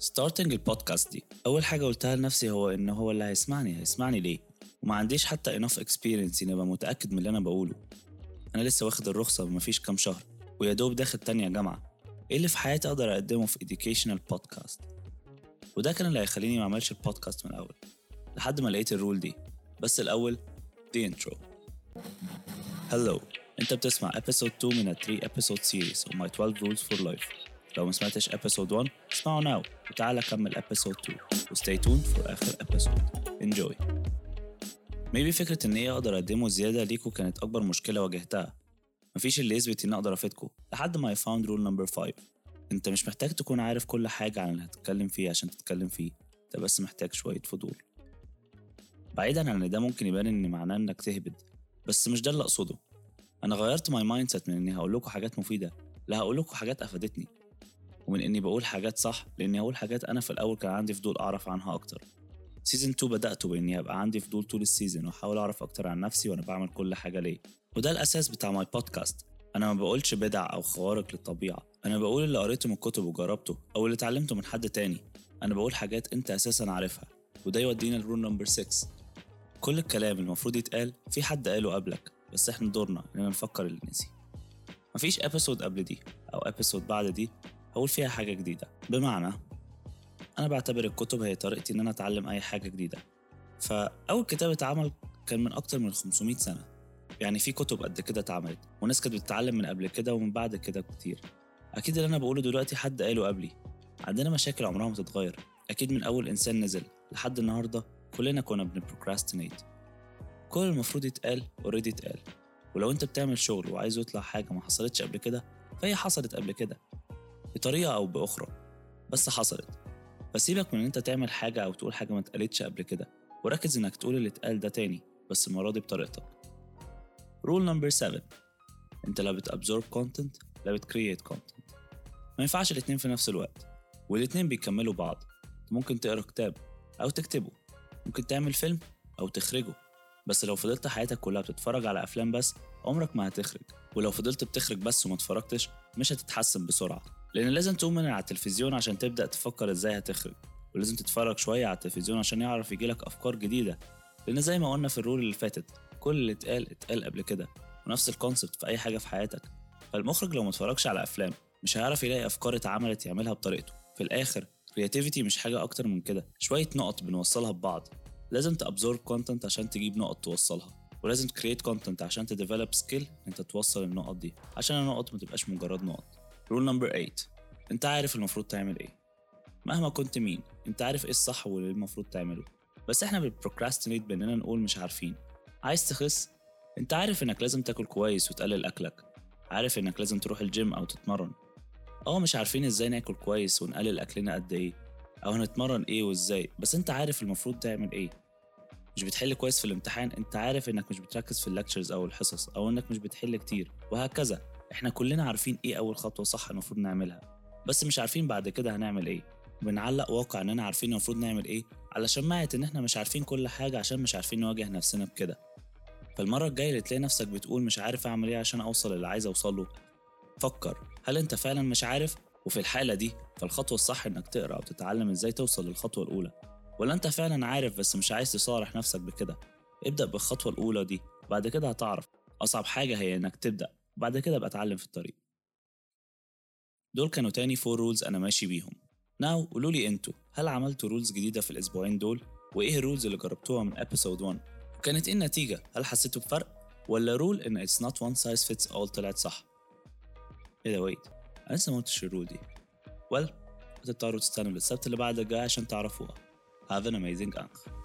starting ال podcast دي. أول حاجة قلتها لنفسي هو ان هو اللي هيسمعني هيسمعني ليه؟ وما عنديش حتى enough experience إني أبقى متأكد من اللي أنا بقوله. أنا لسه واخد الرخصة مفيش كام شهر ويا دوب داخل تانية جامعة. إيه اللي في حياتي أقدر أقدمه في educational podcast وده كان اللي هيخليني ما أعملش البودكاست من الأول لحد ما لقيت ال rule دي. بس الأول the intro. Hello. أنت بتسمع episode 2 من ال 3 episode series of my 12 rules for life. لو ما سمعتش episode 1 اسمعه now وتعالى كمل episode 2 وستay tuned for آخر episode. Enjoy. Maybe فكرة إن إيه أقدر أقدمه زيادة ليكوا كانت أكبر مشكلة واجهتها. مفيش اللي يثبت إني أقدر أفيدكوا لحد ما I found rule number 5 أنت مش محتاج تكون عارف كل حاجة عن اللي هتتكلم فيه عشان تتكلم فيه أنت بس محتاج شوية فضول. بعيدا عن إن ده ممكن يبان إن معناه إنك تهبد بس مش ده اللي أقصده. أنا غيرت my mindset من إني هقول لكم حاجات مفيدة لا هقول لكم حاجات أفادتني. ومن إني بقول حاجات صح لإني أقول حاجات أنا في الأول كان عندي فضول أعرف عنها أكتر. season 2 بدأته بإني أبقى عندي فضول طول ال season وأحاول أعرف أكتر عن نفسي وأنا بعمل كل حاجة ليه. وده الأساس بتاع my podcast أنا ما بقولش بدع أو خوارق للطبيعة. أنا بقول اللي قريته من الكتب وجربته أو اللي اتعلمته من حد تاني. أنا بقول حاجات أنت أساسا عارفها. وده يودينا ل rule number 6 كل الكلام المفروض يتقال في حد قاله قبلك بس إحنا دورنا إننا نفكر اللي نسي مفيش episode قبل دي أو episode بعد دي هقول فيها حاجة جديدة. بمعنى أنا بعتبر الكتب هي طريقتي إن أنا أتعلم أي حاجة جديدة. فأول كتاب اتعمل كان من أكتر من 500 سنة. يعني في كتب قد كده اتعملت وناس كانت بتتعلم من قبل كده ومن بعد كده كتير أكيد اللي أنا بقوله دلوقتي حد قاله قبلي. عندنا مشاكل عمرها ما تتغير. أكيد من أول إنسان نزل لحد النهاردة كلنا كنا بن procrastinate كل المفروض يتقال already اتقال. ولو أنت بتعمل شغل وعايز يطلع حاجة ما حصلتش قبل كده فهي حصلت قبل كده. بطريقة أو بأخرى. بس حصلت. فسيبك من إن أنت تعمل حاجة أو تقول حاجة ما اتقالتش قبل كده وركز إنك تقول اللي اتقال ده تاني بس المرة دي بطريقتك. rule number 7 أنت يا بت absorb content يا بت create content ما ينفعش الاتنين في نفس الوقت والاتنين بيكملوا بعض. ممكن تقرا كتاب أو تكتبه. ممكن تعمل فيلم أو تخرجه. بس لو فضلت حياتك كلها بتتفرج على أفلام بس عمرك ما هتخرج. ولو فضلت بتخرج بس وما اتفرجتش مش هتتحسن بسرعة. لأن لازم تقوم من على التلفزيون عشان تبدأ تفكر إزاي هتخرج ولازم تتفرج شوية على التلفزيون عشان يعرف يجيلك أفكار جديدة. لأن زي ما قلنا في الرول اللي فاتت كل اللي اتقال اتقال قبل كده ونفس ال concept في أي حاجة في حياتك. فالمخرج لو متفرجش على أفلام مش هيعرف يلاقي أفكار اتعملت يعملها بطريقته. في الآخر creativity مش حاجة أكتر من كده. شوية نقط بنوصلها ببعض. لازم ت absorb content عشان تجيب نقط توصلها. ولازم ت create content عشان ت develop skill أنت توصل النقط دي. عشان النقط ما تبقاش مجرد نقط. rule number 8 انت عارف المفروض تعمل إيه. مهما كنت مين انت عارف إيه الصح وايه المفروض تعمله. بس إحنا بن procrastinate باننا نقول مش عارفين. عايز تخس؟ انت عارف انك لازم تاكل كويس وتقلل اكلك. عارف انك لازم تروح الجيم أو تتمرن. آه مش عارفين إزاي ناكل كويس ونقلل اكلنا قد إيه أو هنتمرن إيه وازاي. بس انت عارف المفروض تعمل إيه. مش بتحل كويس في الامتحان انت عارف انك مش بتركز في ال lectures أو الحصص أو إنك مش بتحل كتير وهكذا. إحنا كلنا عارفين إيه أول خطوة صح المفروض نعملها بس مش عارفين بعد كده هنعمل إيه. بنعلق واقع إننا عارفين المفروض نعمل إيه على شماعة إن إحنا مش عارفين كل حاجة عشان مش عارفين نواجه نفسنا بكده. فالمرة الجاية اللي تلاقي نفسك بتقول مش عارف أعمل إيه عشان أوصل اللي عايز أوصله فكر هل أنت فعلا مش عارف؟ وفي الحالة دي فالخطوة الصح إنك تقرأ أو تتعلم إزاي توصل للخطوة الأولى. ولا أنت فعلا عارف بس مش عايز تصارح نفسك بكده؟ ابدأ بالخطوة الأولى دي بعد كده هتعرف. أصعب حاجة هي إنك تبدأ وبعد كده بقى أتعلم في الطريق. دول كانوا تاني four rules أنا ماشي بيهم. now قولوا لي أنتوا هل عملتوا rules جديدة في الأسبوعين دول؟ وإيه ال rules اللي جربتوها من episode 1 وكانت إيه النتيجة؟ هل حسيتوا بفرق؟ ولا rule إن it's not one size fits all طلعت صح؟ إيه ده wait أنا لسه ما قلتش ال rule دي. Well هتضطروا تستنوا للسبت اللي بعد الجاي عشان تعرفوها. Have an amazing one.